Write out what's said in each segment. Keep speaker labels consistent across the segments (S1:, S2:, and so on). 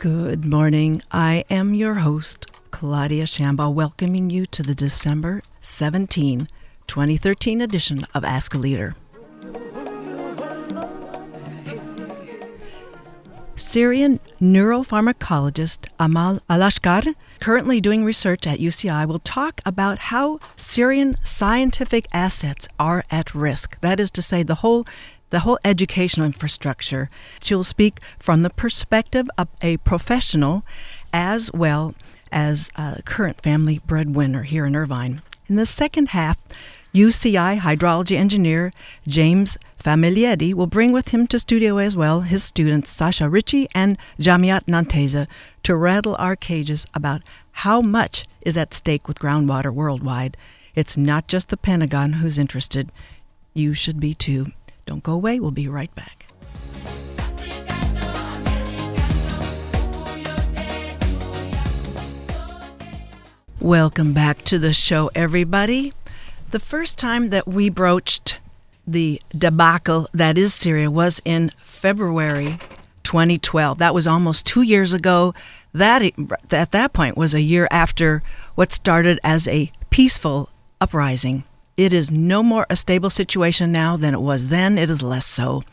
S1: Good morning. I am your host, Claudia Shambaugh, welcoming you to the December 17, 2013 edition of Ask a Leader. Syrian neuropharmacologist Amal Alachkar, currently doing research at UCI, will talk about how Syrian scientific assets are at risk. That is to say, the whole the whole educational infrastructure. She will speak from the perspective of a professional as well as a current family breadwinner here in Irvine. In the second half, UCI hydrology engineer James Famiglietti will bring with him to studio as well his students Sasha Richey and Jamiat Nanteza to rattle our cages about how much is at stake with groundwater worldwide. It's not just the Pentagon who's interested. You should be too. Don't go away. We'll be right back. Welcome back to the show, everybody. The first time that we broached the debacle that is Syria was in February 2012. That was almost two years ago. That at that point was a year after what started as a peaceful uprising. It is no more a stable situation now than it was then. It is less so.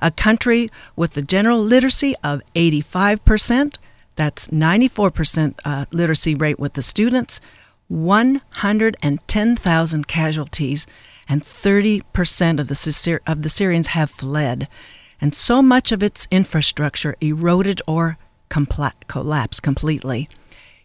S1: A country with the general literacy of 85%, that's 94% uh, literacy rate with the students, 110,000 casualties, and 30% of the, of the Syrians have fled. And so much of its infrastructure eroded or compla- collapsed completely.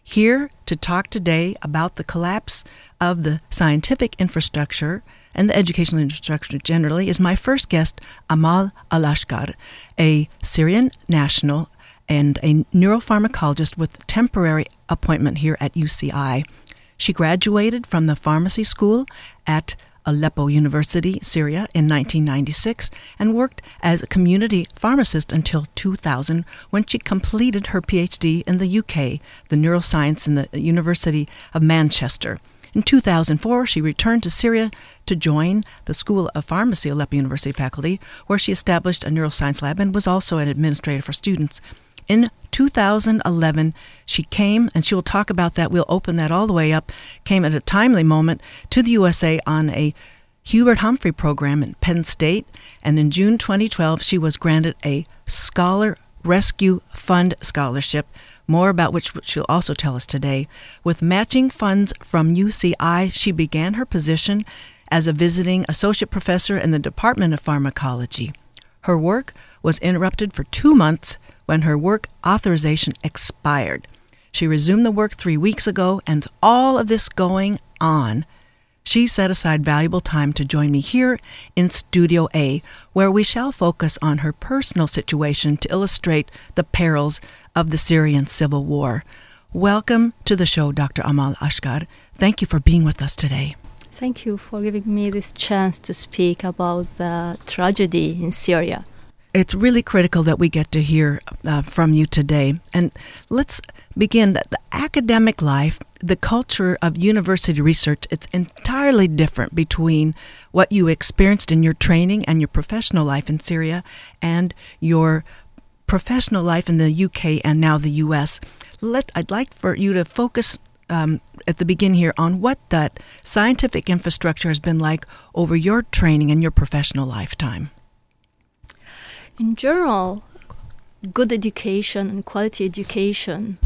S1: Here to talk today about the collapse of the scientific infrastructure and the educational infrastructure generally is my first guest, Amal Alachkar, a Syrian national and a neuropharmacologist with temporary appointment here at UCI. She graduated from the pharmacy school at Aleppo University, Syria, in 1996 and worked as a community pharmacist until 2000 when she completed her PhD in the UK, the neuroscience in the University of Manchester. In 2004, she returned to Syria to join the School of Pharmacy Aleppo University faculty, where she established a neuroscience lab and was also an administrator for students. In 2011, she came, and she will talk about that. We'll open that all the way up. Came at a timely moment to the USA on a Hubert Humphrey program in Penn State, and in June 2012, she was granted a Scholar Rescue Fund scholarship. More about which she'll also tell us today. With matching funds from UCI, she began her position as a visiting associate professor in the Department of Pharmacology. Her work was interrupted for two months when her work authorization expired. She resumed the work three weeks ago, and all of this going on, she set aside valuable time to join me here in Studio A, where we shall focus on her personal situation to illustrate the perils of the Syrian civil war. Welcome to the show, Dr. Amal Ashkar. Thank you for being with us today.
S2: Thank you for giving me this chance to speak about the tragedy in Syria
S1: it's really critical that we get to hear uh, from you today. And let's begin the academic life, the culture of university research. It's entirely different between what you experienced in your training and your professional life in Syria and your professional life in the UK and now the US. Let I'd like for you to focus um, at the beginning here on what that scientific infrastructure has been like over your training and your professional lifetime.
S2: In general, good education and quality education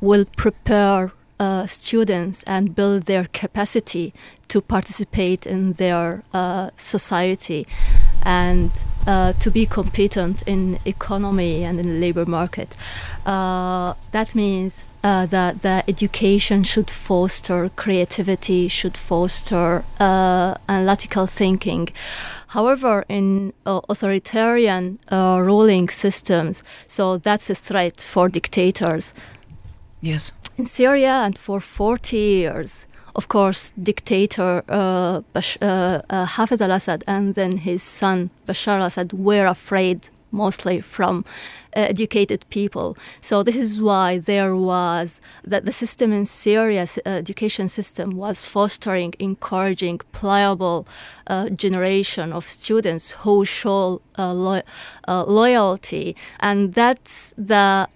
S2: will prepare uh, students and build their capacity to participate in their uh, society and uh, to be competent in economy and in the labor market. Uh, that means uh, that the education should foster creativity, should foster uh, analytical thinking. However, in authoritarian ruling systems, so that's a threat for dictators.
S1: Yes.
S2: In Syria, and for 40 years, of course, dictator uh, Bash- uh, uh, Hafez al-Assad and then his son Bashar al-Assad were afraid mostly from uh, educated people. So this is why there was that the system in Syria, uh, education system, was fostering, encouraging pliable uh, generation of students who show uh, lo- loyalty, and that's the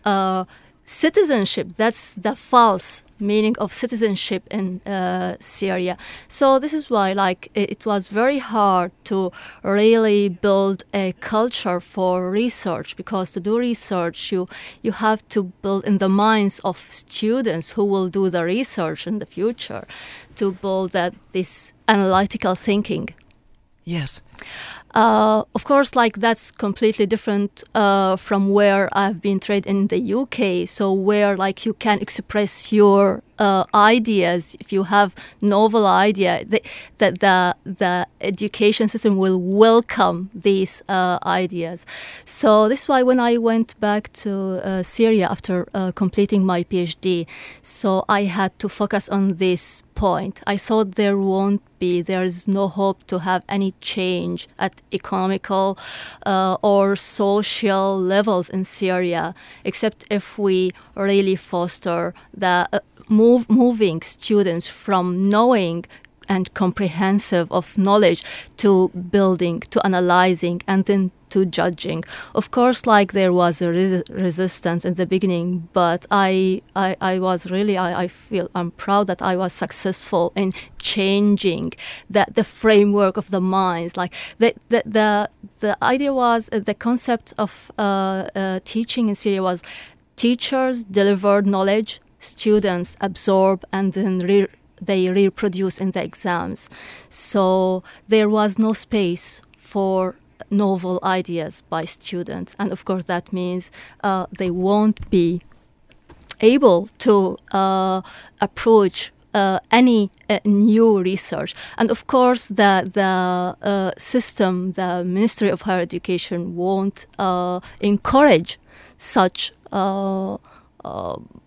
S2: citizenship. That's the false meaning of citizenship in uh, Syria. So this is why, like, it, it, was very hard to really build a culture for research because to do research, you you have to build in the minds of students who will do the research in the future, to build that this analytical thinking.
S1: Yes.
S2: Uh, of course, like that's completely different uh, from where I've been trained in the UK. So where like you can express your uh, ideas, if you have novel idea, the, that the the education system will welcome these uh, ideas. So this is why when I went back to uh, Syria after completing my PhD, so I had to focus on this point. I thought there won't be, there is no hope to have any change at economical uh, or social levels in Syria, except if we really foster the uh, move, moving students from knowing and comprehensive of knowledge to building, to analyzing, and then to judging. Of course, like there was a res- resistance in the beginning, but I, I, I was really, I, I feel I'm proud that I was successful in changing that the framework of the minds. Like the, the, the, the idea was uh, the concept of uh, uh, teaching in Syria was teachers delivered knowledge, students absorb, and then re- they reproduce in the exams. So there was no space for novel ideas by students. And of course, that means uh, they won't be able to uh, approach uh, any uh, new research. And of course, the, the uh, system, the Ministry of Higher Education won't uh, encourage such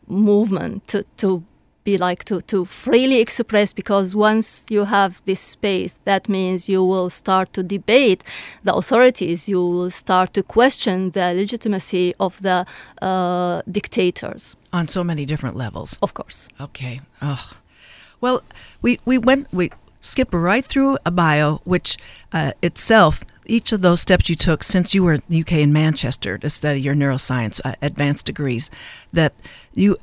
S2: movement to, to be like to, to freely express because once you have this space, that means you will start to debate the authorities, you will start to question the legitimacy of the uh, dictators.
S1: On so many different levels.
S2: Of course.
S1: Okay. Oh. Well, we, we went, we skip right through a bio, which uh, itself each of those steps you took since you were in the UK in Manchester to study your neuroscience uh, advanced degrees, that you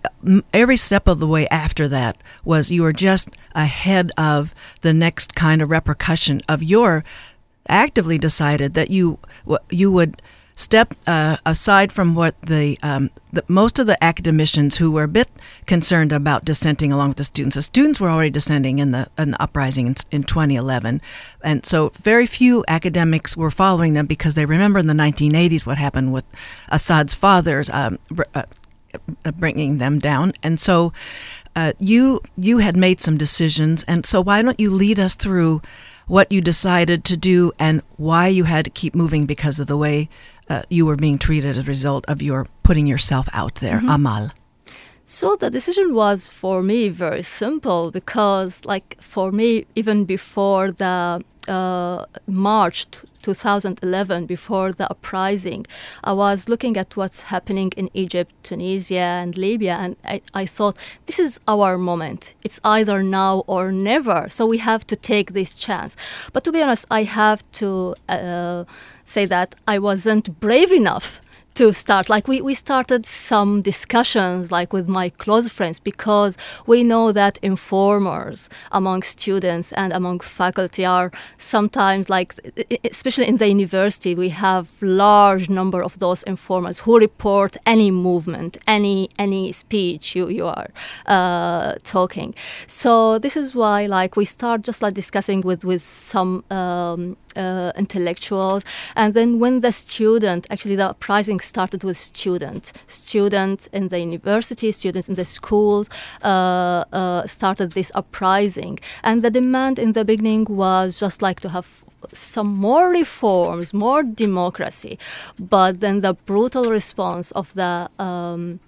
S1: every step of the way after that was you were just ahead of the next kind of repercussion of your actively decided that you you would step uh, aside from what the, um, the, most of the academicians who were a bit concerned about dissenting along with the students. The students were already dissenting in the in the uprising in, in 2011, and so very few academics were following them because they remember in the 1980s what happened with Assad's fathers um, uh, bringing them down, and so. Uh, you you had made some decisions, and so why don't you lead us through what you decided to do and why you had to keep moving because of the way uh, you were being treated as a result of your putting yourself out there, mm-hmm. Amal?
S2: So the decision was for me very simple because, like, for me, even before the uh, March t- 2011, before the uprising, I was looking at what's happening in Egypt, Tunisia, and Libya, and I, I thought this is our moment. It's either now or never. So we have to take this chance. But to be honest, I have to. Uh, say that I wasn't brave enough to start. Like we, we started some discussions like with my close friends because we know that informers among students and among faculty are sometimes like especially in the university we have large number of those informers who report any movement any any speech you, you are uh, talking. So this is why like we start just like discussing with with some um, uh, intellectuals. And then when the student, actually the uprising started with students, students in the university, students in the schools uh, uh, started this uprising. And the demand in the beginning was just like to have some more reforms, more democracy. But then the brutal response of the um,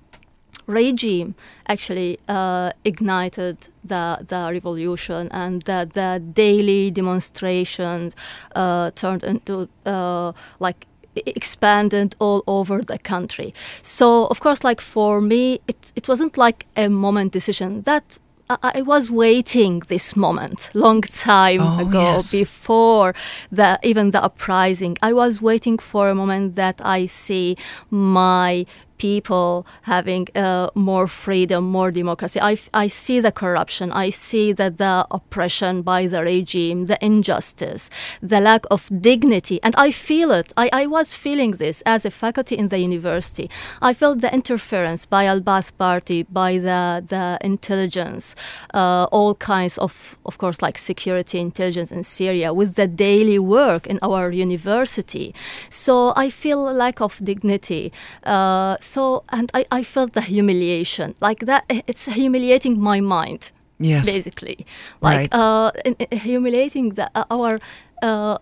S2: regime actually uh, ignited the, the revolution and the, the daily demonstrations uh, turned into uh, like expanded all over the country. So, of course, like for me, it, it wasn't like a moment decision. That I was waiting this moment long time
S1: oh,
S2: ago
S1: yes.
S2: before the even the uprising. I was waiting for a moment that I see my people having uh, more freedom, more democracy. I, I see the corruption. I see that the oppression by the regime, the injustice, the lack of dignity. And I feel it. I, I was feeling this as a faculty in the university. I felt the interference by Al Baath Party, by the, the intelligence, uh, all kinds of, of course, like security intelligence in Syria with the daily work in our university. So I feel a lack of dignity. Uh, so and I, I felt the humiliation. Like that it's humiliating my mind
S1: yes.
S2: basically. Like
S1: right.
S2: uh, in, in humiliating the, uh, our uh,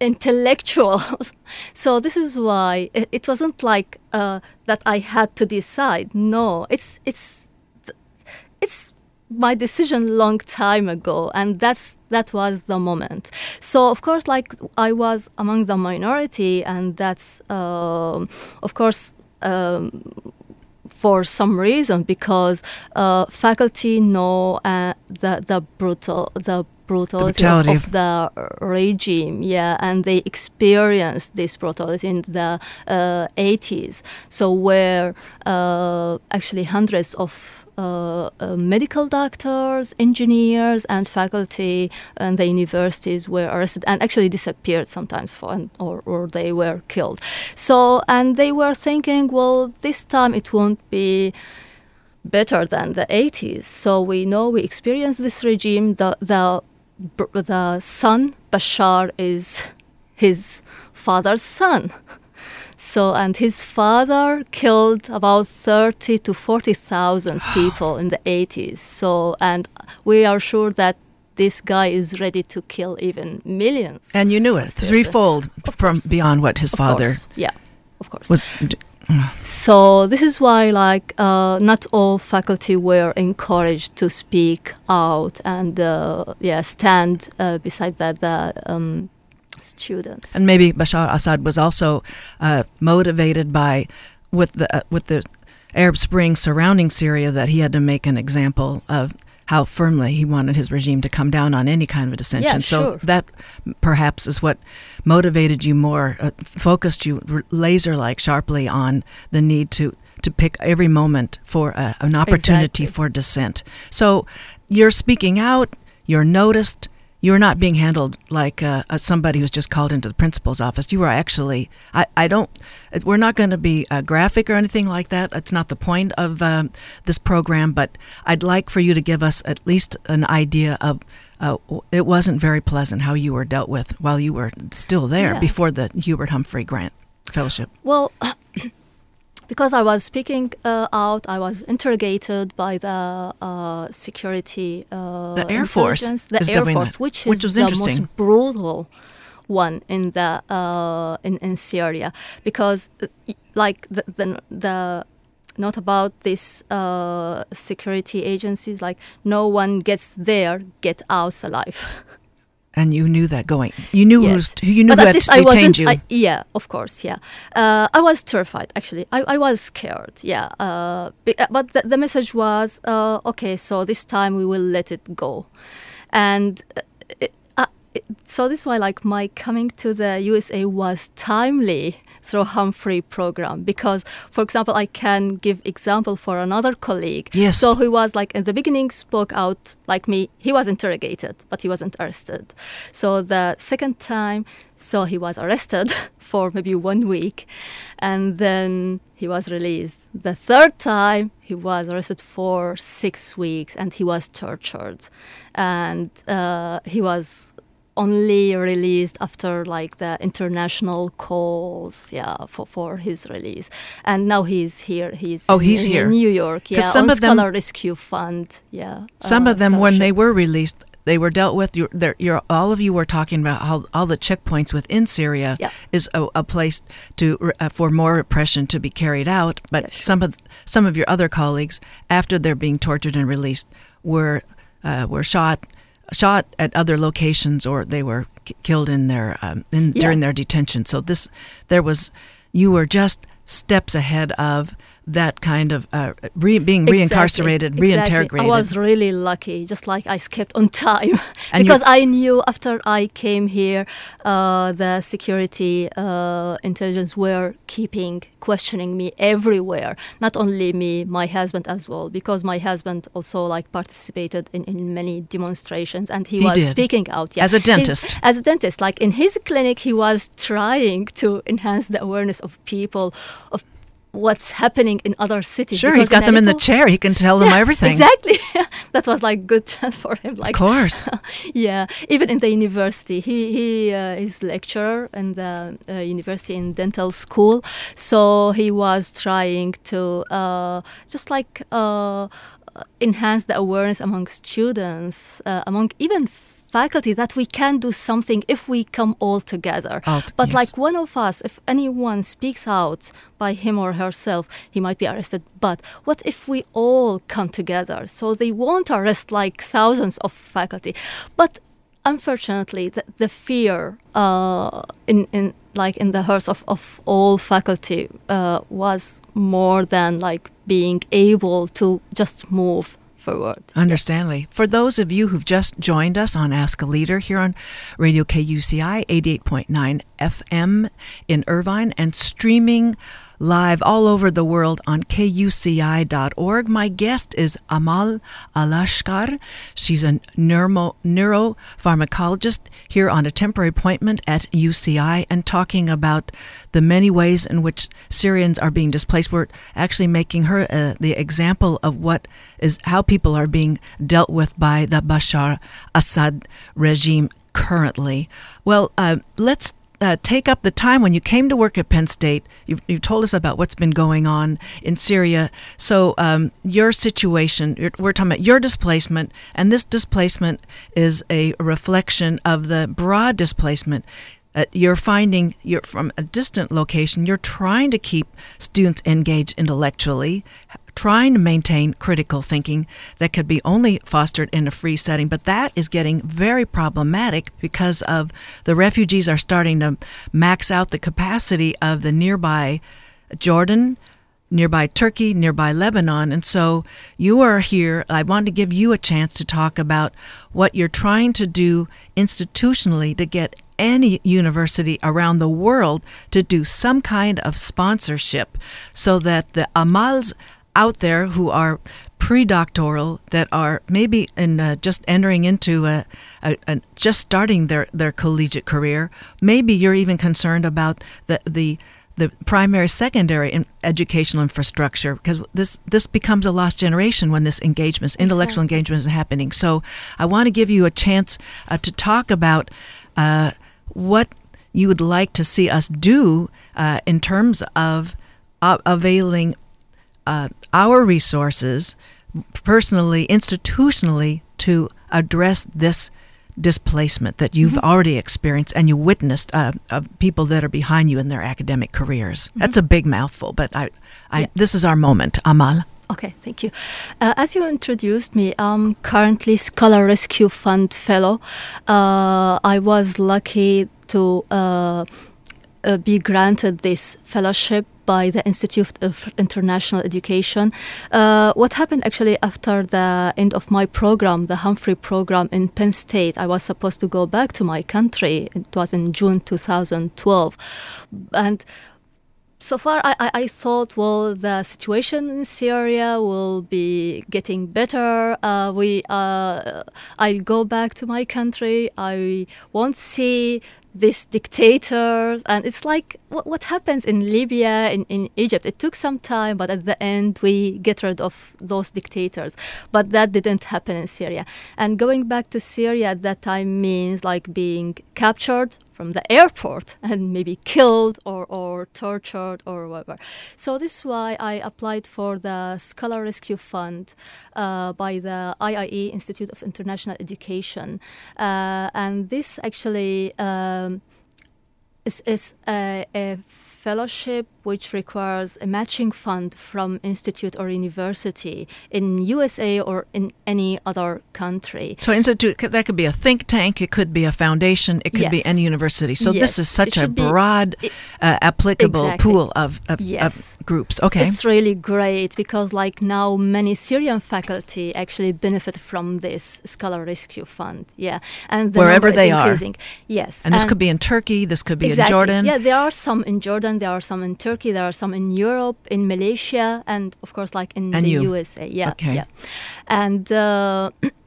S2: intellectuals. So this is why it, it wasn't like uh, that i had to decide. No it's it's it's my decision long time ago and that's that was the moment. So of course like i was among the minority and that's uh, of course um, for some reason because uh, faculty know uh, the the brutal the brutality,
S1: the
S2: of, of, the regime, yeah, and they experienced this brutality in the uh, 80s. So where uh, actually hundreds of uh, uh, medical doctors, engineers, and faculty and the universities were arrested and actually disappeared sometimes, for, or, or they were killed. So, and they were thinking, well, this time it won't be better than the 80s. So we know we experienced this regime. The the the son Bashar is his father's son. So, and his father killed about 30 to 40,000 people in the 80s. So, and we are sure that this guy is ready to kill even millions.
S1: And you knew it threefold from beyond what his
S2: of
S1: father.
S2: Course. Yeah, of course.
S1: Was.
S2: So this is why, like, uh, not all faculty were encouraged to speak out and, uh, yeah, stand uh, beside that the um, students.
S1: And maybe Bashar Assad was also uh, motivated by with the uh, with the Arab Spring surrounding Syria that he had to make an example of how firmly he wanted his regime to come down on any kind of dissension.
S2: Yeah,
S1: so
S2: sure.
S1: that perhaps is what motivated you more, uh, focused you laser like sharply on the need to to pick every moment for a, an opportunity
S2: Exactly.
S1: for dissent. So you're speaking out, you're noticed, you're not being handled like uh, uh, somebody who's just called into the principal's office. You were actually, I, I don't, we're not going to be uh, graphic or anything like that. It's not the point of um, this program, but I'd like for you to give us at least an idea of. Uh, it wasn't very pleasant how you were dealt with while you were still there
S2: Yeah.
S1: before the Hubert Humphrey Grant Fellowship.
S2: Well, because I was speaking uh, out, I was interrogated by the uh, security. Uh,
S1: The Air Force
S2: the
S1: is
S2: Air Force, which is
S1: which was
S2: the most brutal one in the uh, in in Syria, because uh, like the the, the not about these uh, security agencies, like no one gets there, get out alive.
S1: And you knew that going. You knew
S2: Yes.
S1: who's, you knew
S2: but
S1: who
S2: at
S1: had
S2: least I wasn't.
S1: you.
S2: I, yeah, of course. Yeah, uh, I was terrified. Actually, I, I was scared. Yeah, uh, uh, but the, the message was uh, okay. So this time we will let it go, and. Uh, it, so this is why, like, my coming to the USA was timely through Humphrey program because, for example, I can give example for another colleague.
S1: Yes.
S2: So he was like in the beginning spoke out like me. He was interrogated, but he wasn't arrested. So the second time, so he was arrested for maybe one week, and then he was released. The third time, he was arrested for six weeks, and he was tortured, and uh, he was only released after like the international calls yeah for, for his release and now he's here he's
S1: Oh,
S2: in-
S1: he's
S2: in
S1: here.
S2: New York yeah
S1: some of them-
S2: Scholar Rescue Fund yeah
S1: Some
S2: uh,
S1: of them, when they were released, they were dealt with. You're, you're, all of you were talking about how all the checkpoints within Syria
S2: Yeah.
S1: is a, a place to uh, for more repression to be carried out. But
S2: Yeah, sure.
S1: some of some of your other colleagues, after they're being tortured and released, were uh, were shot. Shot at other locations or they were k- killed in their um, in,
S2: Yeah.
S1: during their detention. So this there was you were just steps ahead of that kind of uh, re- being reincarcerated,
S2: Exactly,
S1: reintegrated.
S2: I was really lucky, just like I skipped on time because I knew after I came here, uh, the security uh, intelligence were keeping questioning me everywhere. Not only me, my husband as well, because my husband also like participated in, in many demonstrations and he,
S1: He
S2: was
S1: did.
S2: speaking out. Yeah.
S1: As a
S2: He's-
S1: dentist.
S2: as a dentist, like in his clinic, he was trying to enhance the awareness of people of what's happening in other cities.
S1: Sure, he's got them in the chair. He can tell them
S2: Yeah,
S1: everything.
S2: Exactly. that was like good chance for him. Like, Of
S1: course.
S2: yeah, even in the university, he he uh, is lecturer in the uh, university in dental school. So he was trying to uh, just like uh, enhance the awareness among students, uh, among even faculty that we can do something if we come all together.
S1: All t-
S2: but
S1: yes.
S2: like one of us, if anyone speaks out by him or herself, he might be arrested. But what if we all come together? So they won't arrest like thousands of faculty. But unfortunately, the, the fear uh, in, in like in the hearts of, of all faculty uh, was more than like being able to just move forward.
S1: Understandably. For those of you who've just joined us on Ask a Leader here on Radio KUCI 88.9 FM in Irvine and streaming live all over the world on kuci.org. My guest is Amal Alachkar. She's a neuro, neuropharmacologist here on a temporary appointment at UCI and talking about the many ways in which Syrians are being displaced. We're actually making her uh, the example of what is how people are being dealt with by the Bashar Assad regime currently. Well, uh, let's uh, take up the time when you came to work at Penn State. You've, you've told us about what's been going on in Syria. So, um, your situation, we're talking about your displacement, and this displacement is a reflection of the broad displacement. Uh, you're finding you're from a distant location. You're trying to keep students engaged intellectually, trying to maintain critical thinking that could be only fostered in a free setting. But that is getting very problematic because of the refugees are starting to max out the capacity of the nearby Jordan, nearby Turkey, nearby Lebanon. And so you are here. I want to give you a chance to talk about what you're trying to do institutionally to get any university around the world to do some kind of sponsorship so that the Amals out there who are pre-doctoral that are maybe in uh, just entering into a, a, a just starting their, their collegiate career maybe you're even concerned about the the the primary secondary in educational infrastructure because this this becomes a lost generation when this engagement intellectual
S2: Exactly.
S1: engagement is happening so i want to give you a chance uh, to talk about uh, what you would like to see us do uh, in terms of uh, availing uh, our resources personally institutionally to address this displacement that you've already experienced and you witnessed uh, of people that are behind you in their academic careers. That's a big mouthful, but I, I
S2: Yeah.
S1: this is our moment, Amal.
S2: Okay, thank you. Uh, as you introduced me, I'm currently Scholar Rescue Fund Fellow. Uh, I was lucky to uh, be granted this fellowship by the Institute of International Education. Uh, what happened actually after the end of my program, the Humphrey program in Penn State, I was supposed to go back to my country. It was in June 2012. And so far I, I, I thought well the situation in syria will be getting better uh, we uh, i'll go back to my country i won't see these dictators and it's like what, what happens in libya in, in egypt? It took some time but at the end we get rid of those dictators. But that didn't happen in syria. And going back to syria at that time means like being captured from the airport and maybe killed or, or tortured or whatever. So this is why I applied for the Scholar Rescue Fund uh, by the IIE Institute of International Education, uh, and this actually um, is, is a, a fellowship which requires a matching fund from institute or university in USA or in any other country.
S1: So institute that could be a think tank, it could be a foundation, it could
S2: Yes.
S1: be any university. So
S2: Yes,
S1: this is such a
S2: should be-
S1: broad,
S2: it-
S1: uh, applicable
S2: Exactly.
S1: pool of, of,
S2: Yes.
S1: of groups. Okay.
S2: It's really great because, like now, many Syrian faculty actually benefit from this Scholar Rescue Fund. Yeah, and the
S1: Wherever they are.
S2: Yes,
S1: and this could be in Turkey, this could be
S2: exactly.
S1: in Jordan.
S2: Yeah, there are some in Jordan, there are some in Turkey, there are some in Europe, in Malaysia, and of course, like in
S1: And
S2: the
S1: you.
S2: USA. Yeah,
S1: Okay.
S2: yeah, and. Uh,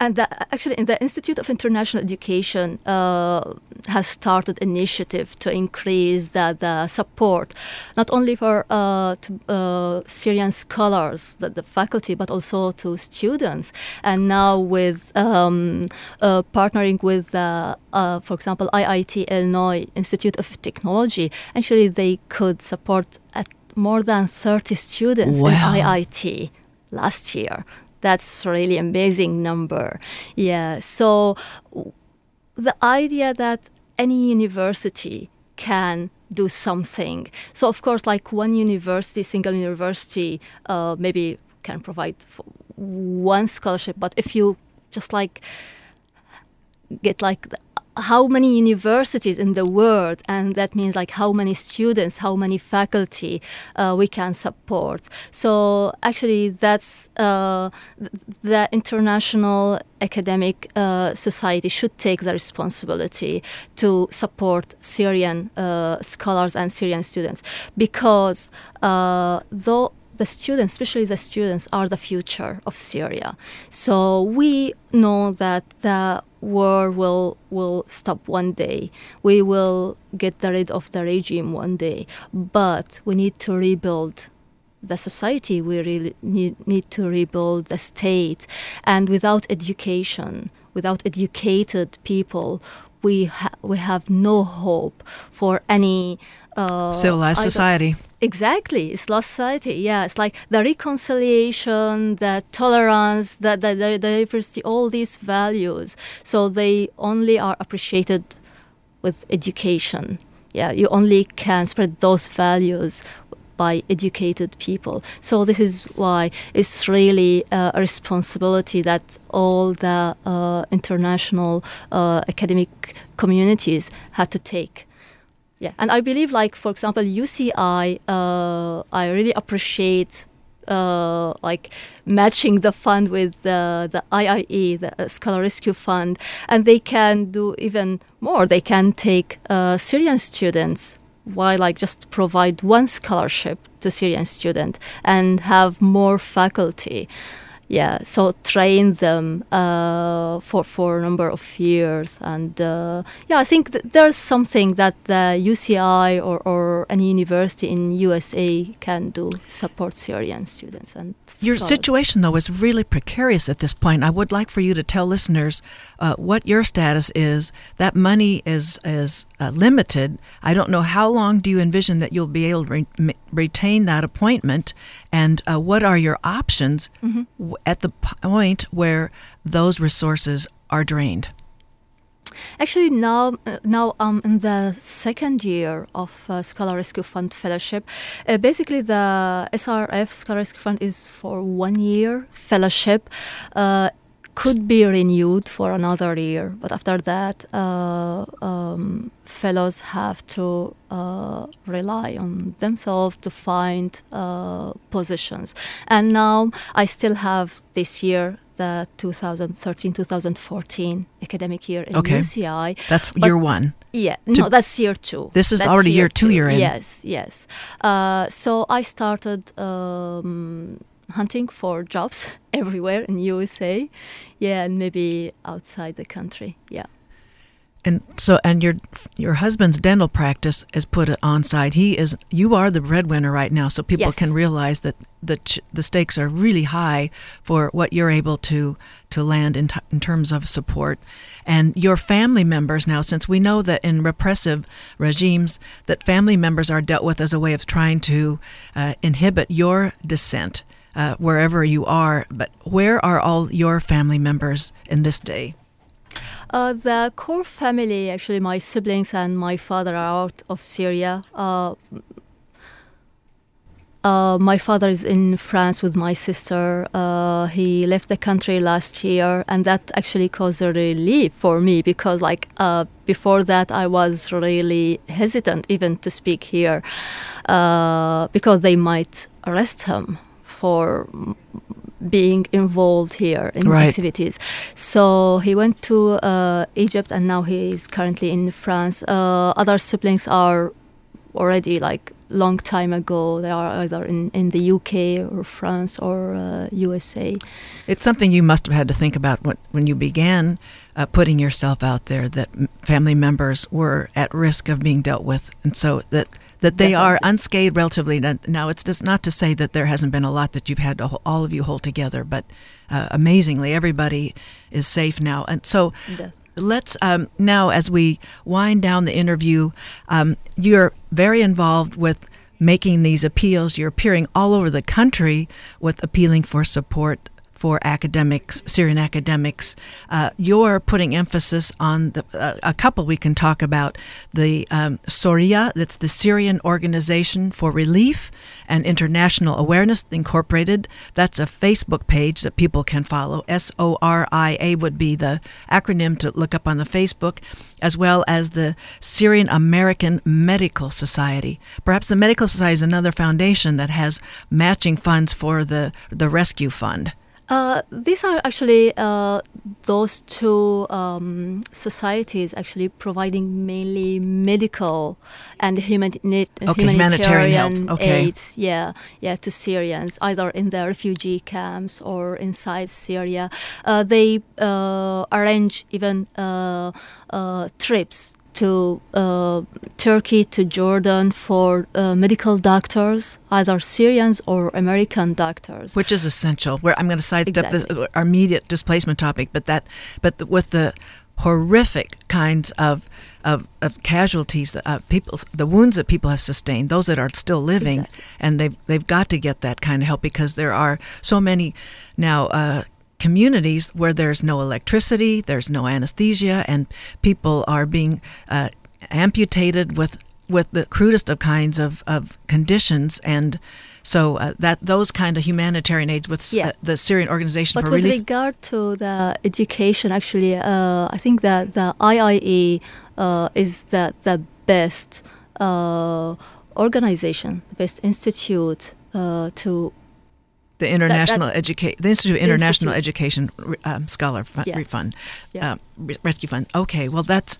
S2: And the, actually, in the Institute of International Education uh, has started initiative to increase the, the support, not only for uh, to, uh, Syrian scholars, the, the faculty, but also to students. And now with um, uh, partnering with, uh, uh, for example, IIT Illinois Institute of Technology, actually they could support at more than 30 students
S1: Wow.
S2: in IIT last year. That's really amazing number. Yeah. So the idea that any university can do something. So of course, like one university, single university, uh, maybe can provide one scholarship. But if you just like get like how many universities in the world, and that means like how many students, how many faculty uh, we can support. So actually, that's uh, the international academic uh, society should take the responsibility to support Syrian uh, scholars and Syrian students because uh, though the students, especially the students, are the future of Syria. So we know that the war will will stop one day. We will get rid of the regime one day, but we need to rebuild the society. We really need, need to rebuild the state, and without education, without educated people, we ha- we have no hope for any. Uh,
S1: Civilized society.
S2: Exactly, it's lost society. Yeah, it's like the reconciliation, the tolerance, the, the, the diversity, all these values. So they only are appreciated with education. Yeah, you only can spread those values by educated people. So this is why it's really uh, a responsibility that all the uh, international uh, academic communities have to take. Yeah, and I believe, like for example, UCI, uh, I really appreciate uh, like matching the fund with the the IIE, the uh, Scholar Rescue Fund, and they can do even more. They can take uh, Syrian students. Why like just provide one scholarship to Syrian student and have more faculty? Yeah so train them uh, for for a number of years and uh, yeah i think th- there's something that the uci or, or any university in usa can do to support syrian students and
S1: Your
S2: scholars.
S1: situation, though, is really precarious at this point. I would like for you to tell listeners uh, what your status is. That money is is uh, limited. I don't know how long do you envision that you'll be able to re- retain that appointment, and uh, what are your options w- at the point where those resources are drained.
S2: Actually, now uh, now I'm in the second year of uh, Scholar Rescue Fund fellowship. Uh, basically, the SRF Scholar Rescue Fund is for one year fellowship. Could be renewed for another year, but after that, uh, um, fellows have to uh, rely on themselves to find uh, positions. And now I still have this year the 2013-2014 academic year in
S1: Okay.
S2: UCI.
S1: That's
S2: But-
S1: year one.
S2: Yeah, no, that's year two.
S1: This is
S2: That's
S1: already year two you're in.
S2: Yes, yes. Uh, so I started um, hunting for jobs everywhere in USA. Yeah, and maybe outside the country. Yeah.
S1: And so, and your your husband's dental practice is put it on site. He is. You are the breadwinner right now, so people
S2: Yes.
S1: can realize that the ch- the stakes are really high for what you're able to to land in, t- in terms of support. And your family members now, since we know that in repressive regimes, that family members are dealt with as a way of trying to uh, inhibit your dissent uh, wherever you are. But where are all your family members in this day?
S2: Uh, the core family, actually, my siblings and my father are out of Syria. Uh, uh, my father is in France with my sister. Uh, he left the country last year, and that actually caused a relief for me because, like, uh, before that, I was really hesitant even to speak here uh, because they might arrest him for being involved here in
S1: Right.
S2: activities. So he went to uh, Egypt, and now he is currently in France. Uh, other siblings are already like long time ago. They are either in, in the UK or France or uh, USA.
S1: It's something you must have had to think about when, when you began uh, putting yourself out there that family members were at risk of being dealt with, and so that that they are unscathed relatively. Now, it's just not to say that there hasn't been a lot that you've had to all of you hold together, but uh, amazingly, everybody is safe now, and so.
S2: The-
S1: Let's um, now, as we wind down the interview, um, you're very involved with making these appeals. You're appearing all over the country with appealing for support for academics, Syrian academics. Uh, you're putting emphasis on the, uh, a couple we can talk about the um, Soria, that's the Syrian Organization for Relief and International Awareness Incorporated. That's a Facebook page that people can follow. S O R I A would be the acronym to look up on the Facebook, as well as the Syrian American Medical Society. Perhaps the Medical Society is another foundation that has matching funds for the the rescue fund.
S2: Uh, these are actually uh, those two um, societies actually providing mainly medical and humani-
S1: Okay, humanitarian help.
S2: humanitarian
S1: Okay.
S2: aids, yeah, yeah, to Syrians, either in the refugee camps or inside Syria. Uh, they uh, arrange even uh, uh, trips to uh, Turkey, to Jordan for uh, medical doctors, either Syrians or American doctors.
S1: which is essential. Where I'm going to sidestep
S2: Exactly.
S1: the our immediate displacement topic, but that, but the, with the horrific kinds of of, of casualties, uh, people, the wounds that people have sustained, those that are still living,
S2: Exactly.
S1: and they've they've got to get that kind of help because there are so many now. Uh, communities where there's no electricity, there's no anesthesia, and people are being uh, amputated with with the crudest of kinds of, of conditions and so uh, that those kind of humanitarian aids with
S2: Yeah.
S1: uh, the Syrian Organization
S2: But
S1: for
S2: with
S1: Relief
S2: regard to the education, actually, uh, I think that the IIE uh, is the the best uh, organization, the best institute uh, to
S1: the International
S2: that's-
S1: Educate the Institute of International
S2: Institute.
S1: Education um, Scholar Fund,
S2: Yes.
S1: Refund
S2: Yeah.
S1: uh, Rescue Fund. Okay, well that's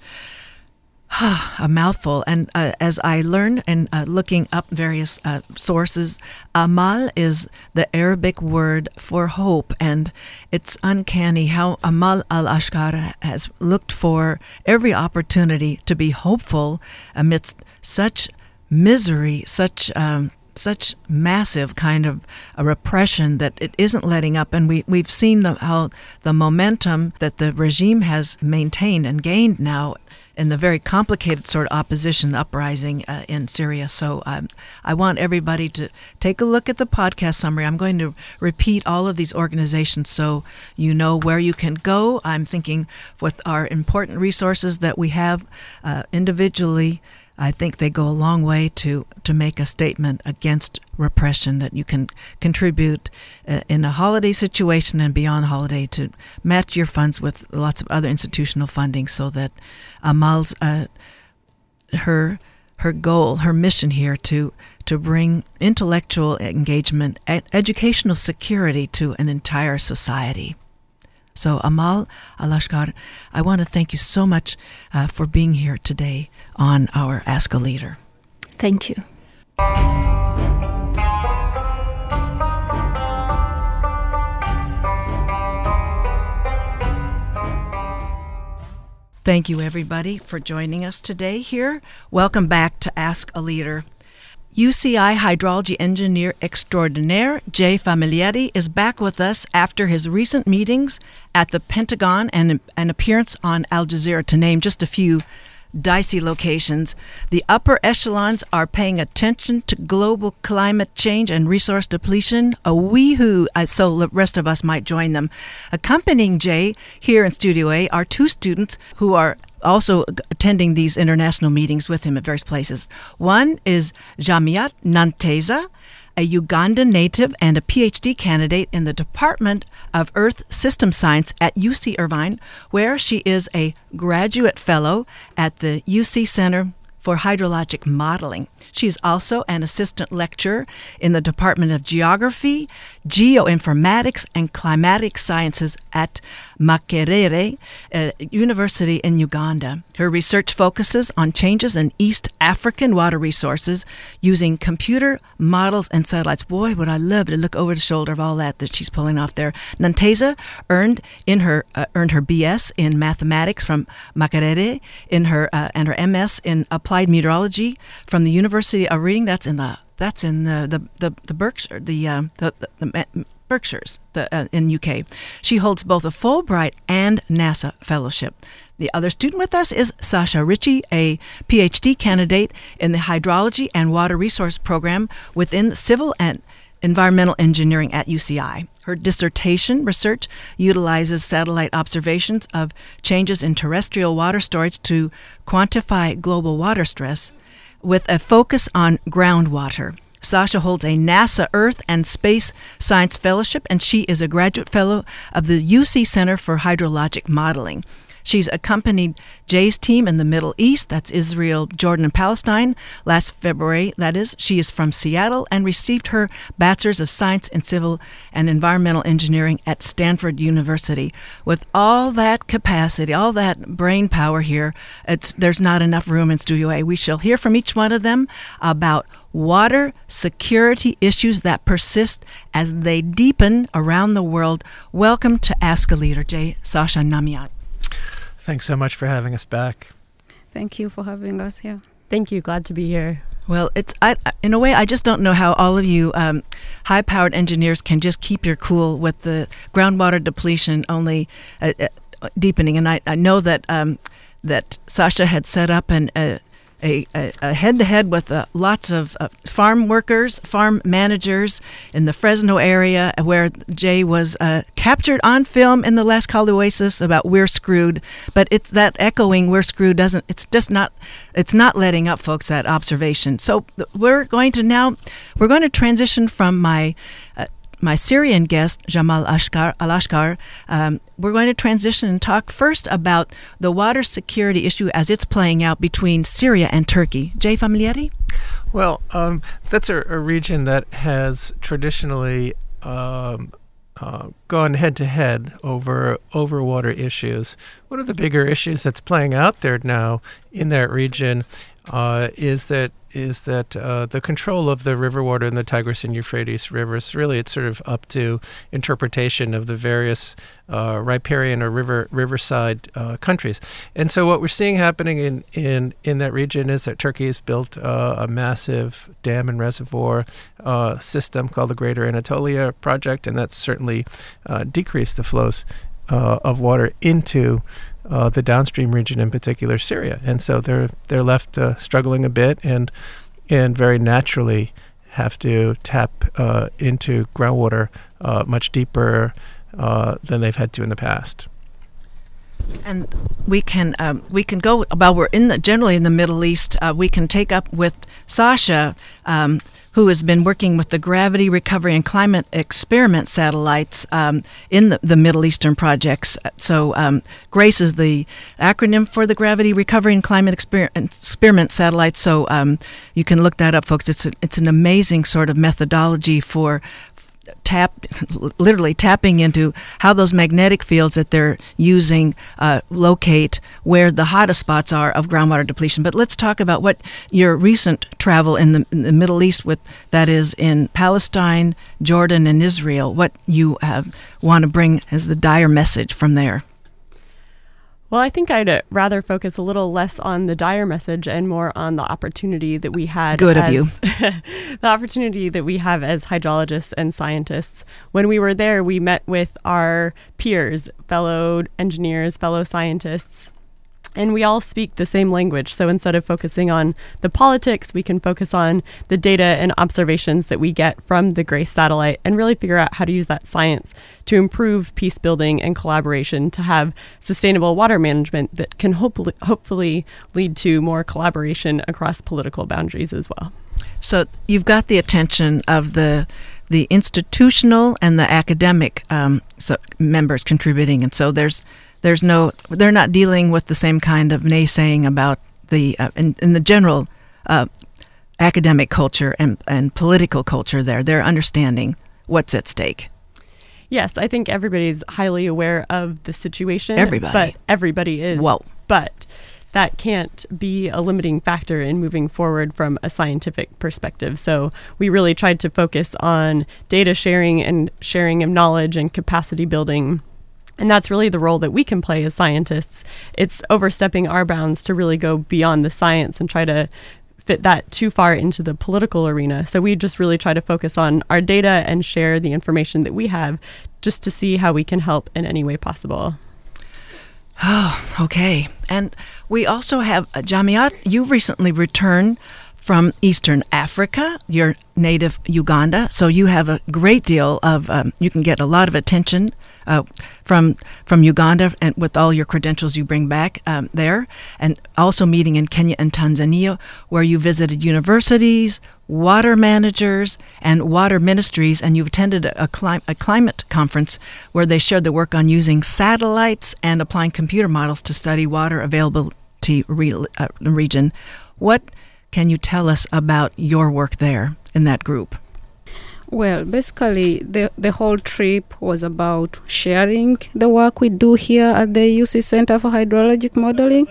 S1: a mouthful. And uh, as I learned and uh, looking up various uh, sources, Amal is the Arabic word for hope, and it's uncanny how Amal Alachkar has looked for every opportunity to be hopeful amidst such misery, such um, such massive kind of a repression that it isn't letting up, and we we've seen the, how the momentum that the regime has maintained and gained now in the very complicated sort of opposition uprising uh, in Syria. So um, I want everybody to take a look at the podcast summary. I'm going to repeat all of these organizations so you know where you can go. I'm thinking with our important resources that we have uh, individually. I think they go a long way to, to make a statement against repression that you can contribute uh, in a holiday situation and beyond holiday to match your funds with lots of other institutional funding so that Amal's uh, her her goal, her mission here to to bring intellectual engagement, ed- educational security to an entire society. So, Amal Alachkar, I want to thank you so much uh, for being here today on our Ask a Leader.
S2: thank you.
S1: Thank you, everybody, for joining us today here. Welcome back to Ask a Leader. UCI hydrology engineer extraordinaire Jay Famiglietti is back with us after his recent meetings at the Pentagon and an appearance on Al Jazeera, to name just a few dicey locations. The upper echelons are paying attention to global climate change and resource depletion. A weehoo, uh, so the rest of us might join them. Accompanying Jay here in Studio A are two students who are also attending these international meetings with him at various places. One is Jamiat Nanteza, a Ugandan native and a PhD candidate in the Department of Earth System Science at UC Irvine, where she is a graduate fellow at the UC Center for Hydrologic Modeling. She's also an assistant lecturer in the Department of Geography, Geoinformatics, and Climatic Sciences at Makerere uh, University in Uganda. Her research focuses on changes in East African water resources using computer models and satellites. Boy, would I love to look over the shoulder of all that that she's pulling off there. Nanteza earned in her uh, earned her BS in mathematics from Makerere in her uh, and her MS in applied meteorology from the University of Reading. That's in the that's in the the the, the Berkshire the, uh, the, the, the Berkshires the, uh, in UK. She holds both a Fulbright and NASA fellowship. The other student with us is Sasha Richey, a PhD candidate in the Hydrology and Water Resource Program within Civil and Environmental Engineering at UCI. Her dissertation research utilizes satellite observations of changes in terrestrial water storage to quantify global water stress with a focus on groundwater. Sasha holds a NASA Earth and Space Science Fellowship, and she is a graduate fellow of the UC Center for Hydrologic Modeling. She's accompanied Jay's team in the Middle East, that's Israel, Jordan, and Palestine, last February, that is. She is from Seattle and received her Bachelor's of Science in Civil and Environmental Engineering at Stanford University. With all that capacity, all that brain power here, it's, there's not enough room in Studio A. We shall hear from each one of them about water security issues that persist as they deepen around the world. Welcome to Ask a Leader, Jay Sasha Namiat.
S3: Thanks so much for having us back.
S4: Thank you for having us here.
S5: Thank you. Glad to be here.
S1: Well, it's I, in a way I just don't know how all of you um, high-powered engineers can just keep your cool with the groundwater depletion only uh, uh, deepening. And I, I know that um, that Sasha had set up an uh, a, a, head-to-head with uh, lots of uh, farm workers, farm managers in the Fresno area, where Jay was uh, captured on film in the last Call Oasis about "We're Screwed." But it's that echoing "We're Screwed" doesn't. It's just not. It's not letting up, folks. That observation. So we're going to now. We're going to transition from my uh, my Syrian guest, Jamal Ashkar, Al-Ashkar, um, we're going to transition and talk first about the water security issue as it's playing out between Syria and Turkey. Jay Famiglietti?
S3: Well, um, that's a, a, region that has traditionally um, uh, gone head to head over over water issues. One of the bigger issues that's playing out there now in that region uh, is that is that uh, the control of the river water in the Tigris and Euphrates rivers really it's sort of up to interpretation of the various uh, riparian or river riverside uh, countries. And so what we're seeing happening in in in that region is that Turkey has built uh, a massive dam and reservoir uh, system called the Greater Anatolia Project, and that's certainly decreased the flows of water into uh, the downstream region, in particular Syria, and so they're they're left uh, struggling a bit, and and very naturally have to tap uh, into groundwater uh, much deeper uh, than they've had to in the past.
S1: And we can um, we can go while we're in the generally in the Middle East. Uh, we can take up with Sasha. Um, who has been working with the Gravity Recovery and Climate Experiment satellites um, in the, the, Middle Eastern projects. So, um, GRACE is the acronym for the Gravity Recovery and Climate Exper- Experiment satellites. So, um, you can look that up, folks. It's, a, it's an amazing sort of methodology for tap literally tapping into how those magnetic fields that they're using uh, locate where the hottest spots are of groundwater depletion. But let's talk about what your recent travel in the, in the middle east with that is in palestine jordan and israel what you want to bring as the dire message from there
S5: well, I think I'd uh, rather focus a little less on the dire message and more on the opportunity that we had.
S1: Good as, of you.
S5: the opportunity that we have as hydrologists and scientists. When we were there, we met with our peers, fellow engineers, fellow scientists, and we all speak the same language. So instead of focusing on the politics, we can focus on the data and observations that we get from the GRACE satellite and really figure out how to use that science to improve peace building and collaboration to have sustainable water management that can hopefully, hopefully lead to more collaboration across political boundaries as well.
S1: So you've got the attention of the the institutional and the academic um, so members contributing, and so there's there's no they're not dealing with the same kind of naysaying about the uh, in, in the general uh, academic culture and, and political culture there. They're understanding what's at stake.
S5: Yes i think everybody's highly aware of the situation
S1: everybody.
S5: but everybody is.
S1: Well
S5: but that can't be a limiting factor in moving forward from a scientific perspective. So we really tried to focus on data sharing and sharing of knowledge and capacity building and that's really the role that we can play as scientists. It's overstepping our bounds to really go beyond the science and try to fit that too far into the political arena. So we just really try to focus on our data and share the information that we have just to see how we can help in any way possible.
S1: Oh, okay. And we also have uh, Jamiat. You recently returned from Eastern Africa. You're native Uganda, so you have a great deal of. Um, you can get a lot of attention uh, from from Uganda and with all your credentials you bring back um, there, and also meeting in Kenya and Tanzania, where you visited universities, water managers, and water ministries, and you've attended a, clim- a climate conference where they shared the work on using satellites and applying computer models to study water availability re- uh, region. What can you tell us about your work there in that group?
S4: Well, basically, the, the whole trip was about sharing the work we do here at the UC Center for Hydrologic Modeling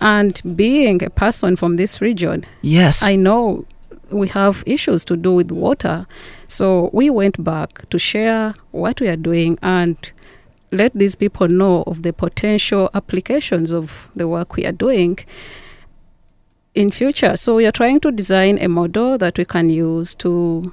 S4: and being a person from this region.
S1: Yes.
S4: I know we have issues to do with water. So we went back to share what we are doing and let these people know of the potential applications of the work we are doing in future. So we are trying to design a model that we can use to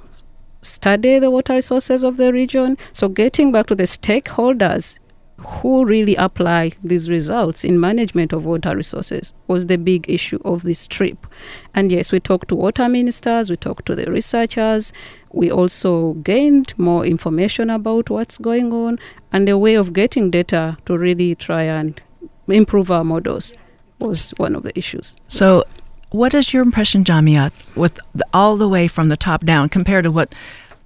S4: study the water resources of the region. So, getting back to the stakeholders who really apply these results in management of water resources was the big issue of this trip. And yes, we talked to water ministers, we talked to the researchers, we also gained more information about what's going on and the way of getting data to really try and improve our models was one of the issues.
S1: So, what is your impression, Jamiat, with the, all the way from the top down compared to what,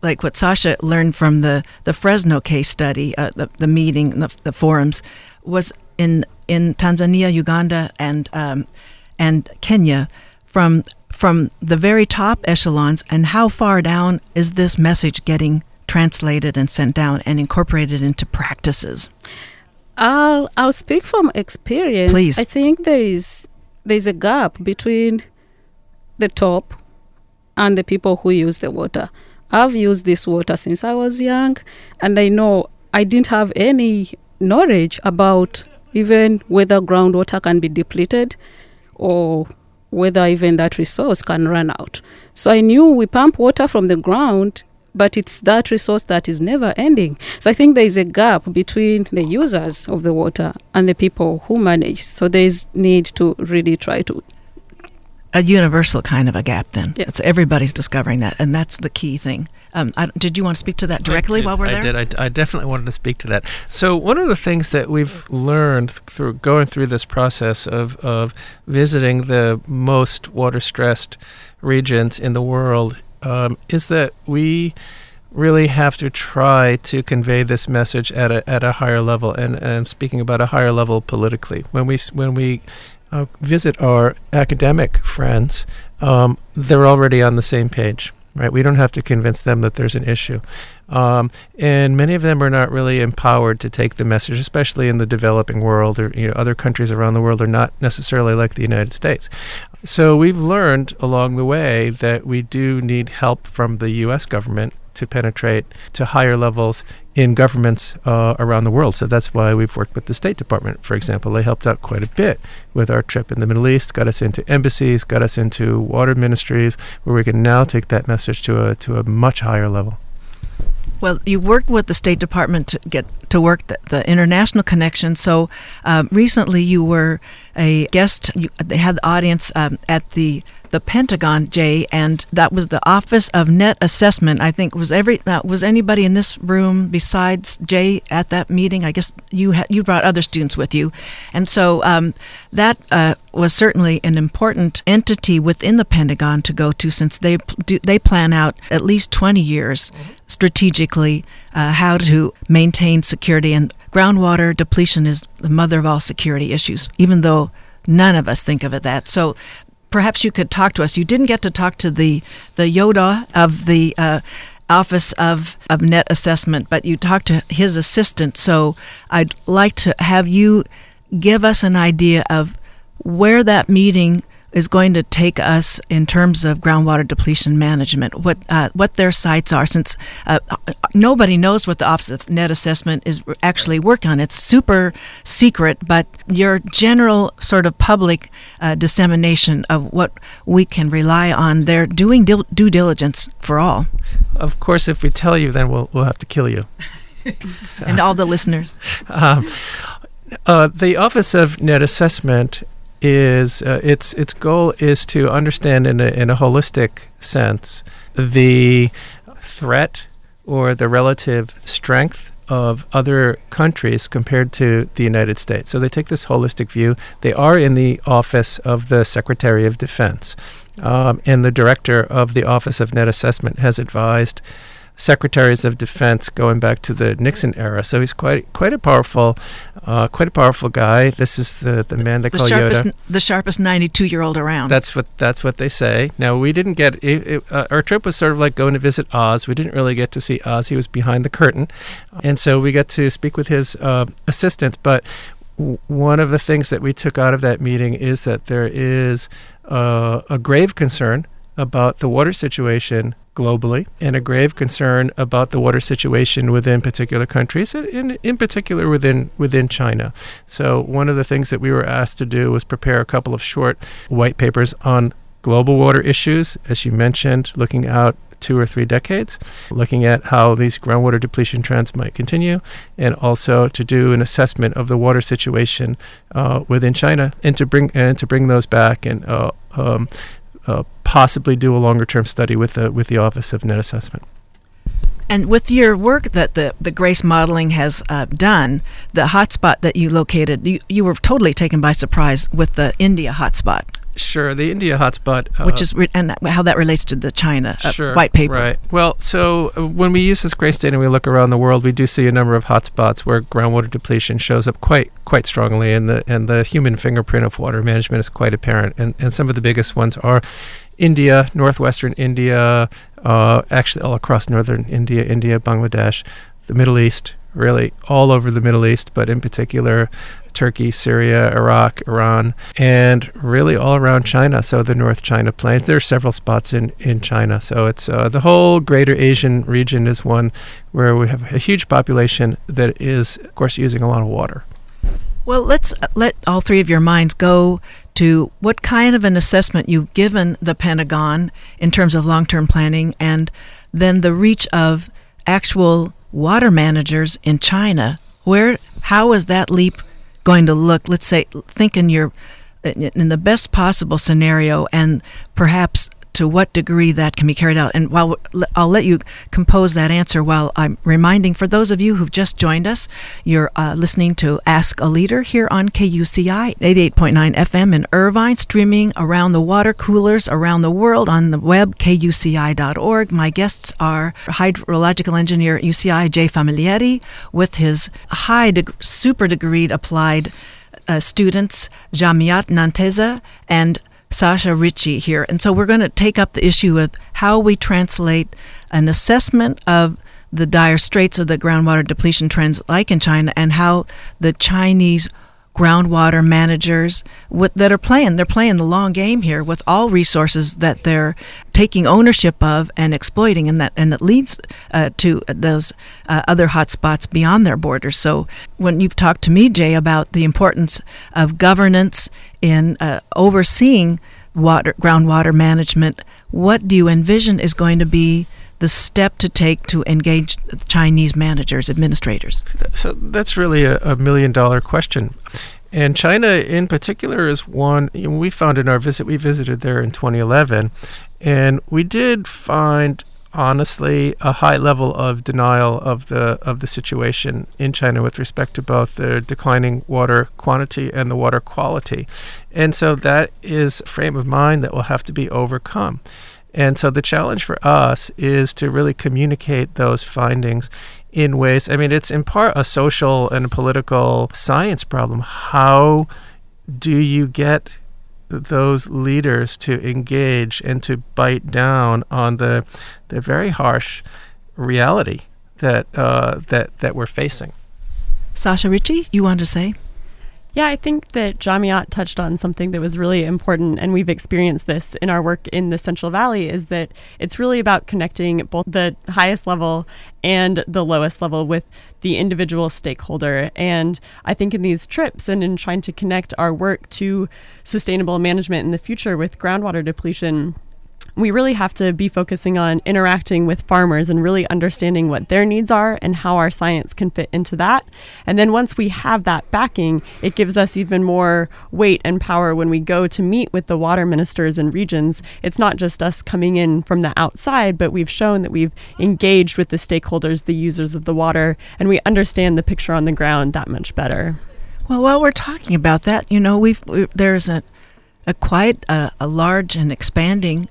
S1: like what Sasha learned from the, the Fresno case study, uh, the, the meeting, the, the forums, was in in Tanzania, Uganda, and um, and Kenya, from from the very top echelons, and how far down is this message getting translated and sent down and incorporated into practices?
S4: I'll I'll speak from experience.
S1: Please.
S4: I think there is there's a gap between the top and the people who use the water. I've used this water since I was young, and I know I didn't have any knowledge about even whether groundwater can be depleted or whether even that resource can run out. So I knew we pump water from the ground, but it's that resource that is never ending. So I think there is a gap between the users of the water and the people who manage. So there is need to really try to
S1: a universal kind of a gap then.
S4: Yeah.
S1: It's everybody's discovering that, and that's the key thing. Um, I, did you want to speak to that directly
S3: I did,
S1: while we're
S3: I
S1: there?
S3: did. I, I definitely wanted to speak to that. So one of the things that we've learned through going through this process of, of visiting the most water stressed regions in the world um, is that we really have to try to convey this message at a at a higher level. And, and speaking about a higher level politically. When we when we uh, visit our academic friends um, they're already on the same page right? We don't have to convince them that there's an issue. Um, and many of them are not really empowered to take the message especially in the developing world or you know other countries around the world are not necessarily like the United States so we've learned along the way that we do need help from the US government to penetrate to higher levels in governments uh, around the world. So that's why we've worked with the State Department, for example. They helped out quite a bit with our trip in the Middle East, got us into embassies, got us into water ministries, where we can now take that message to a to a much higher level.
S1: Well, you worked with the State Department to get to work the, the international connection. So um, recently, you were a guest. You, they had the audience um, at the the Pentagon, Jay, and that was the Office of Net Assessment. I think was every uh, was anybody in this room besides Jay at that meeting. I guess you ha- you brought other students with you, and so um, that uh, was certainly an important entity within the Pentagon to go to, since they do, they plan out at least twenty years strategically uh, how to maintain security and groundwater depletion is the mother of all security issues, even though none of us think of it that. So perhaps you could talk to us. You didn't get to talk to the the Yoda of the uh, Office of, of Net Assessment, but you talked to his assistant. So I'd like to have you give us an idea of where that meeting is going to take us in terms of groundwater depletion management, what uh, what their sites are, since uh, nobody knows what the Office of Net Assessment is actually working on. It's super secret, but your general sort of public uh, dissemination of what we can rely on, they're doing dil- due diligence for all.
S3: Of course, if we tell you, then we'll we'll have to kill you.
S1: so, and all the listeners.
S3: Um, uh, the Office of Net Assessment is uh, its its goal is to understand in a, in a holistic sense the threat or the relative strength of other countries compared to the United States. So they take this holistic view. They are in the office of the Secretary of Defense. Um, and the director of the Office of Net Assessment has advised secretaries of defense going back to the Nixon era. So he's quite quite a powerful, uh, quite a powerful guy. This is the, the man they
S1: the
S3: call
S1: sharpest,
S3: Yoda.
S1: The sharpest ninety-two-year-old around.
S3: That's what that's what they say. Now we didn't get it, it, uh, our trip was sort of like going to visit Oz. We didn't really get to see Oz. He was behind the curtain, and so we got to speak with his uh, assistant. But one of the things that we took out of that meeting is that there is uh, a grave concern about the water situation globally and a grave concern about the water situation within particular countries, in, in particular within within China. So one of the things that we were asked to do was prepare a couple of short white papers on global water issues, as you mentioned, looking out two or three decades, looking at how these groundwater depletion trends might continue, and also to do an assessment of the water situation uh, within China, and to bring and to bring those back and uh, um, uh, possibly do a longer term study with the with the Office of Net Assessment.
S1: And with your work that the, the GRACE modeling has uh, done, the hotspot that you located, you, you were totally taken by surprise with the India hotspot.
S3: Sure, the India hotspot,
S1: uh, which is re- and that, how that relates to the China uh,
S3: sure,
S1: white paper.
S3: Right. Well, so uh, when we use this GRACE data and we look around the world, we do see a number of hotspots where groundwater depletion shows up quite quite strongly, and the and the human fingerprint of water management is quite apparent. And and some of the biggest ones are India, northwestern India, uh, actually all across northern India, India, Bangladesh, the Middle East, really all over the Middle East, but in particular Turkey, Syria, Iraq, Iran, and really all around China. So the North China Plain. There are several spots in, in China. So it's uh, the whole greater Asian region is one where we have a huge population that is, of course, using a lot of water.
S1: Well, let's uh, let all three of your minds go to what kind of an assessment you've given the Pentagon in terms of long term planning and then the reach of actual water managers in China. Where, how is that leap going to look? Let's say, think in your in the best possible scenario, and perhaps to what degree that can be carried out. And while I'll let you compose that answer, while I'm reminding for those of you who've just joined us, you're uh, listening to Ask a Leader here on KUCI 88.9 FM in Irvine, streaming around the water coolers around the world on the web, kuci.org. My guests are hydrological engineer UCI, Jay Famiglietti, with his high, super degreed applied uh, students, Jamiat Nanteza and Sasha Richey here. And so we're going to take up the issue of how we translate an assessment of the dire straits of the groundwater depletion trends, like in China, and how the Chinese groundwater managers with, that are playing they're playing the long game here with all resources that they're taking ownership of and exploiting and that and it leads uh, to those uh, other hotspots beyond their borders. So when you've talked to me Jay about the importance of governance in uh, overseeing water groundwater management what do you envision is going to be the step to take to engage Chinese managers, administrators?
S3: So that's really a, a million dollar question. And China, in particular, is one we found in our visit. We visited there in 2011, and we did find honestly a high level of denial of the of the situation in China with respect to both the declining water quantity and the water quality. And so that is a frame of mind that will have to be overcome. And so the challenge for us is to really communicate those findings in ways. I mean, it's in part a social and a political science problem. How do you get those leaders to engage and to bite down on the the very harsh reality that uh, that that we're facing.
S1: Sasha Richey, you want to say?
S5: Yeah, I think that Jamiat touched on something that was really important, and we've experienced this in our work in the Central Valley, is that it's really about connecting both the highest level and the lowest level with the individual stakeholder. And I think in these trips and in trying to connect our work to sustainable management in the future with groundwater depletion, we really have to be focusing on interacting with farmers and really understanding what their needs are and how our science can fit into that. And then once we have that backing, it gives us even more weight and power when we go to meet with the water ministers and regions. It's not just us coming in from the outside, but we've shown that we've engaged with the stakeholders, the users of the water, and we understand the picture on the ground that much better.
S1: Well, while we're talking about that, you know, we've we, there's a a quite a, a large and expanding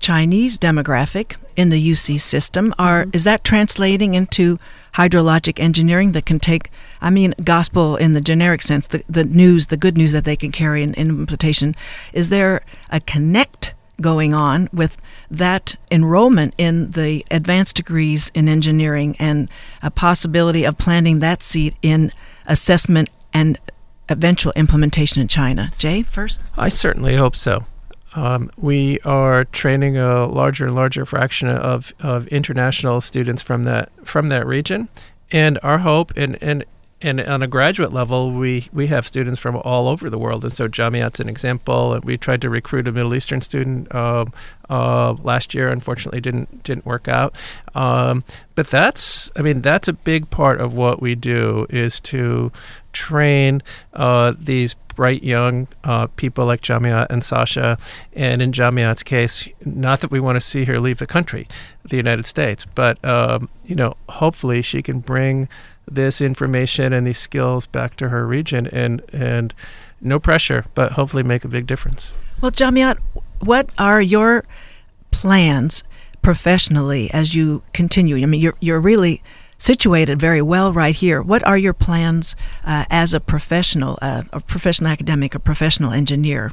S1: Chinese demographic in the UC system. Are mm-hmm. is that translating into hydrologic engineering that can take I mean gospel in the generic sense, the, the news, the good news that they can carry in, in implementation. Is there a connect going on with that enrollment in the advanced degrees in engineering and a possibility of planting that seed in assessment and eventual implementation in China. Jay, first?
S3: I certainly hope so. Um, we are training a larger and larger fraction of, of international students from that from that region, and our hope and and and on a graduate level, we, we have students from all over the world. And so Jamiat's an example. And we tried to recruit a Middle Eastern student uh, uh, last year. Unfortunately, didn't didn't work out. Um, but that's I mean that's a big part of what we do is to train uh, these bright young uh, people like Jamia and Sasha, and in Jamiat's case, not that we want to see her leave the country, the United States, but um, you know, hopefully she can bring this information and these skills back to her region, and and no pressure, but hopefully make a big difference.
S1: Well, Jamiat, what are your plans professionally as you continue? I mean, you're you're really situated very well right here. What are your plans uh, as a professional, uh, a professional academic, a professional engineer?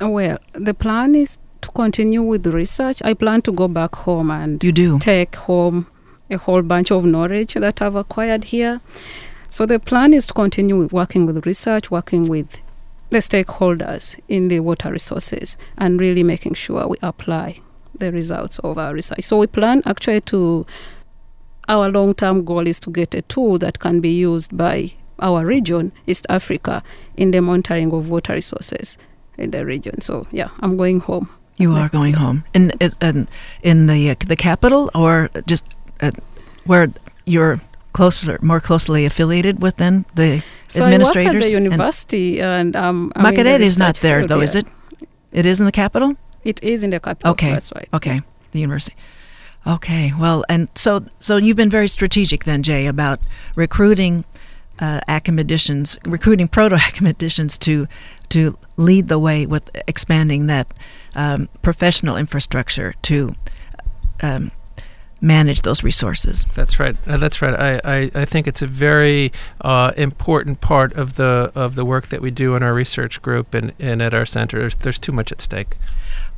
S4: Well, the plan is to continue with research. I plan to go back home and
S1: you do
S4: take home a whole bunch of knowledge that I've acquired here. So the plan is to continue working with research, working with the stakeholders in the water resources, and really making sure we apply the results of our research. So we plan actually to our long term goal is to get a tool that can be used by our region, East Africa, in the monitoring of water resources in the region. So, yeah, I'm going home.
S1: You are going home. In, in, in the, uh, the capital or just uh, where you're closer, more closely affiliated with then the
S4: so
S1: administrators?
S4: I work at the university, and, and um,
S1: Makerere is not there, field, though, yeah. is it? It is in the capital.
S4: It is in the capital.
S1: Okay,
S4: that's right.
S1: Okay, the university. Okay, well, and so so you've been very strategic then, Jay, about recruiting uh, academicians, recruiting proto academicians to to lead the way with expanding that um, professional infrastructure to um, manage those resources.
S3: That's right. Uh, that's right. I, I, I, think it's a very uh, important part of the of the work that we do in our research group and, and at our center. There's, there's too much at stake.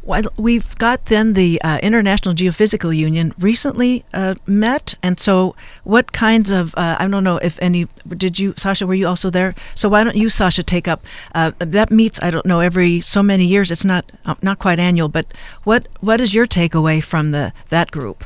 S1: Well, we've got then the uh, International Geophysical Union recently uh, met, and so what kinds of uh, I don't know if any did you Sasha were you also there? So why don't you Sasha take up uh, that meets I don't know every so many years. It's not uh, not quite annual, but what what is your takeaway from the that group?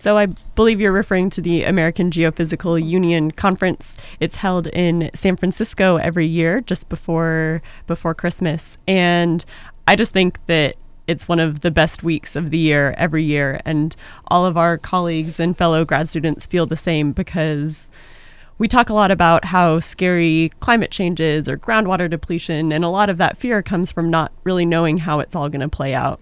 S5: So I believe you're referring to the American Geophysical Union conference. It's held in San Francisco every year, just before before Christmas, and I just think that it's one of the best weeks of the year every year. And all of our colleagues and fellow grad students feel the same because we talk a lot about how scary climate change is or groundwater depletion, and a lot of that fear comes from not really knowing how it's all going to play out.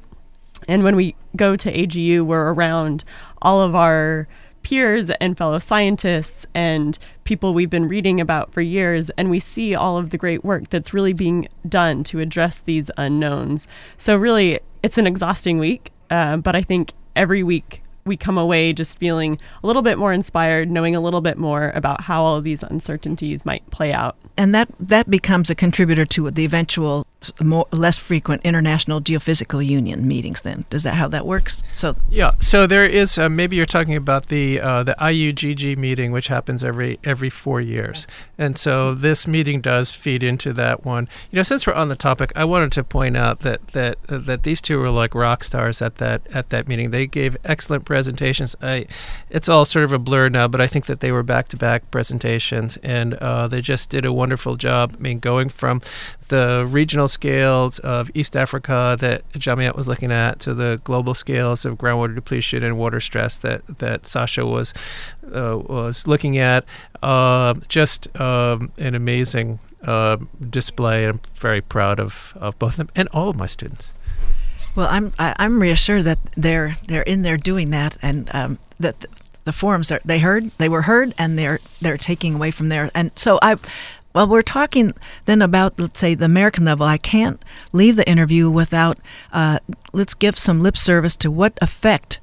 S5: And when we go to AGU, we're around all of our peers and fellow scientists and people we've been reading about for years, and we see all of the great work that's really being done to address these unknowns. So, really, it's an exhausting week, uh, but I think every week we come away just feeling a little bit more inspired, knowing a little bit more about how all of these uncertainties might play out.
S1: And that that becomes a contributor to the eventual more less frequent international geophysical union meetings then. Does that how that works?
S3: So yeah so there is uh, maybe you're talking about the uh, the IUGG meeting which happens every every 4 years and so this meeting does feed into that one. You know since we're on the topic I wanted to point out that that that these two were like rock stars at that at that meeting. They gave excellent presentations. I it's all sort of a blur now but I think that they were back to back presentations and uh, they just did a wonderful job. I mean going from the regional scales of East Africa that Jamiat was looking at to the global scales of groundwater depletion and water stress that, that Sasha was uh, was looking at. Uh, just um, an amazing uh, display. I'm very proud of, of both of them and all of my students.
S1: Well, I'm I, am i am reassured that they're they're in there doing that, and um, that the forums are they heard they were heard, and they're they're taking away from there. And so I well, we're talking then about, let's say, the American level. I can't leave the interview without, uh, let's give some lip service to what effect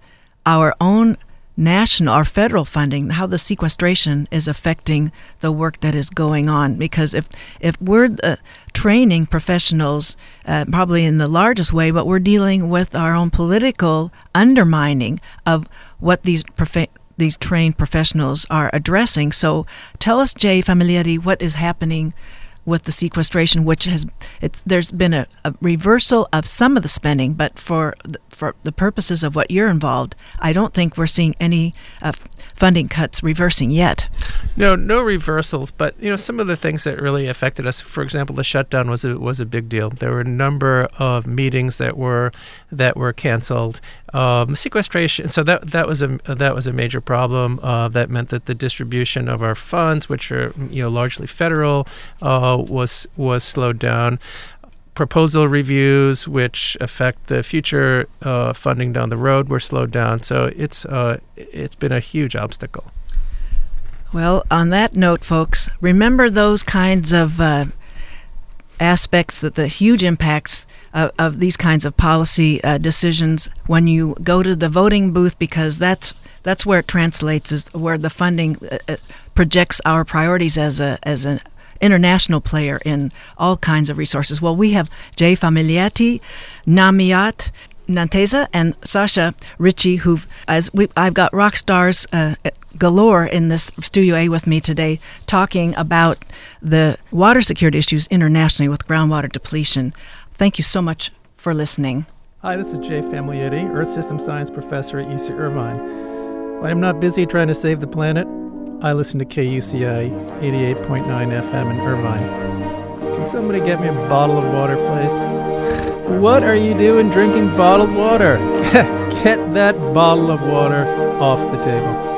S1: our own national or federal funding, how the sequestration is affecting the work that is going on. Because if if we're uh, training professionals, uh, probably in the largest way, but we're dealing with our own political undermining of what these prof- these trained professionals are addressing. So tell us, Jay Famiglietti, what is happening with the sequestration, which has there's been a, a, reversal of some of the spending, but for for the purposes of what you're involved, I don't think we're seeing any uh, funding cuts reversing yet.
S3: No, no reversals, but you know some of the things that really affected us. For example, the shutdown was a, was a big deal. There were a number of meetings that were that were canceled. Um, sequestration, so that that was a that was a major problem. Uh, that meant that the distribution of our funds, which are you know largely federal, uh, was was slowed down proposal reviews, which affect the future uh, funding down the road, were slowed down. So it's uh, it's been a huge obstacle.
S1: Well, on that note, folks, remember those kinds of uh, aspects that the huge impacts of, of these kinds of policy uh, decisions when you go to the voting booth, because that's that's where it translates, is where the funding uh, uh, projects our priorities as a as an international player in all kinds of resources. Well, we have Jay Famiglietti, Namiat, Nanteza and Sasha Richey, who as we I've got rock stars uh, galore in this Studio A with me today, talking about the water security issues internationally with groundwater depletion. Thank you so much for listening.
S3: Hi, this is Jay Famiglietti, Earth System Science Professor at UC Irvine. When I'm not busy trying to save the planet, I listen to KUCI 88.9 FM in Irvine. Can somebody get me a bottle of water, please? What are you doing drinking bottled water? get that bottle of water off the table.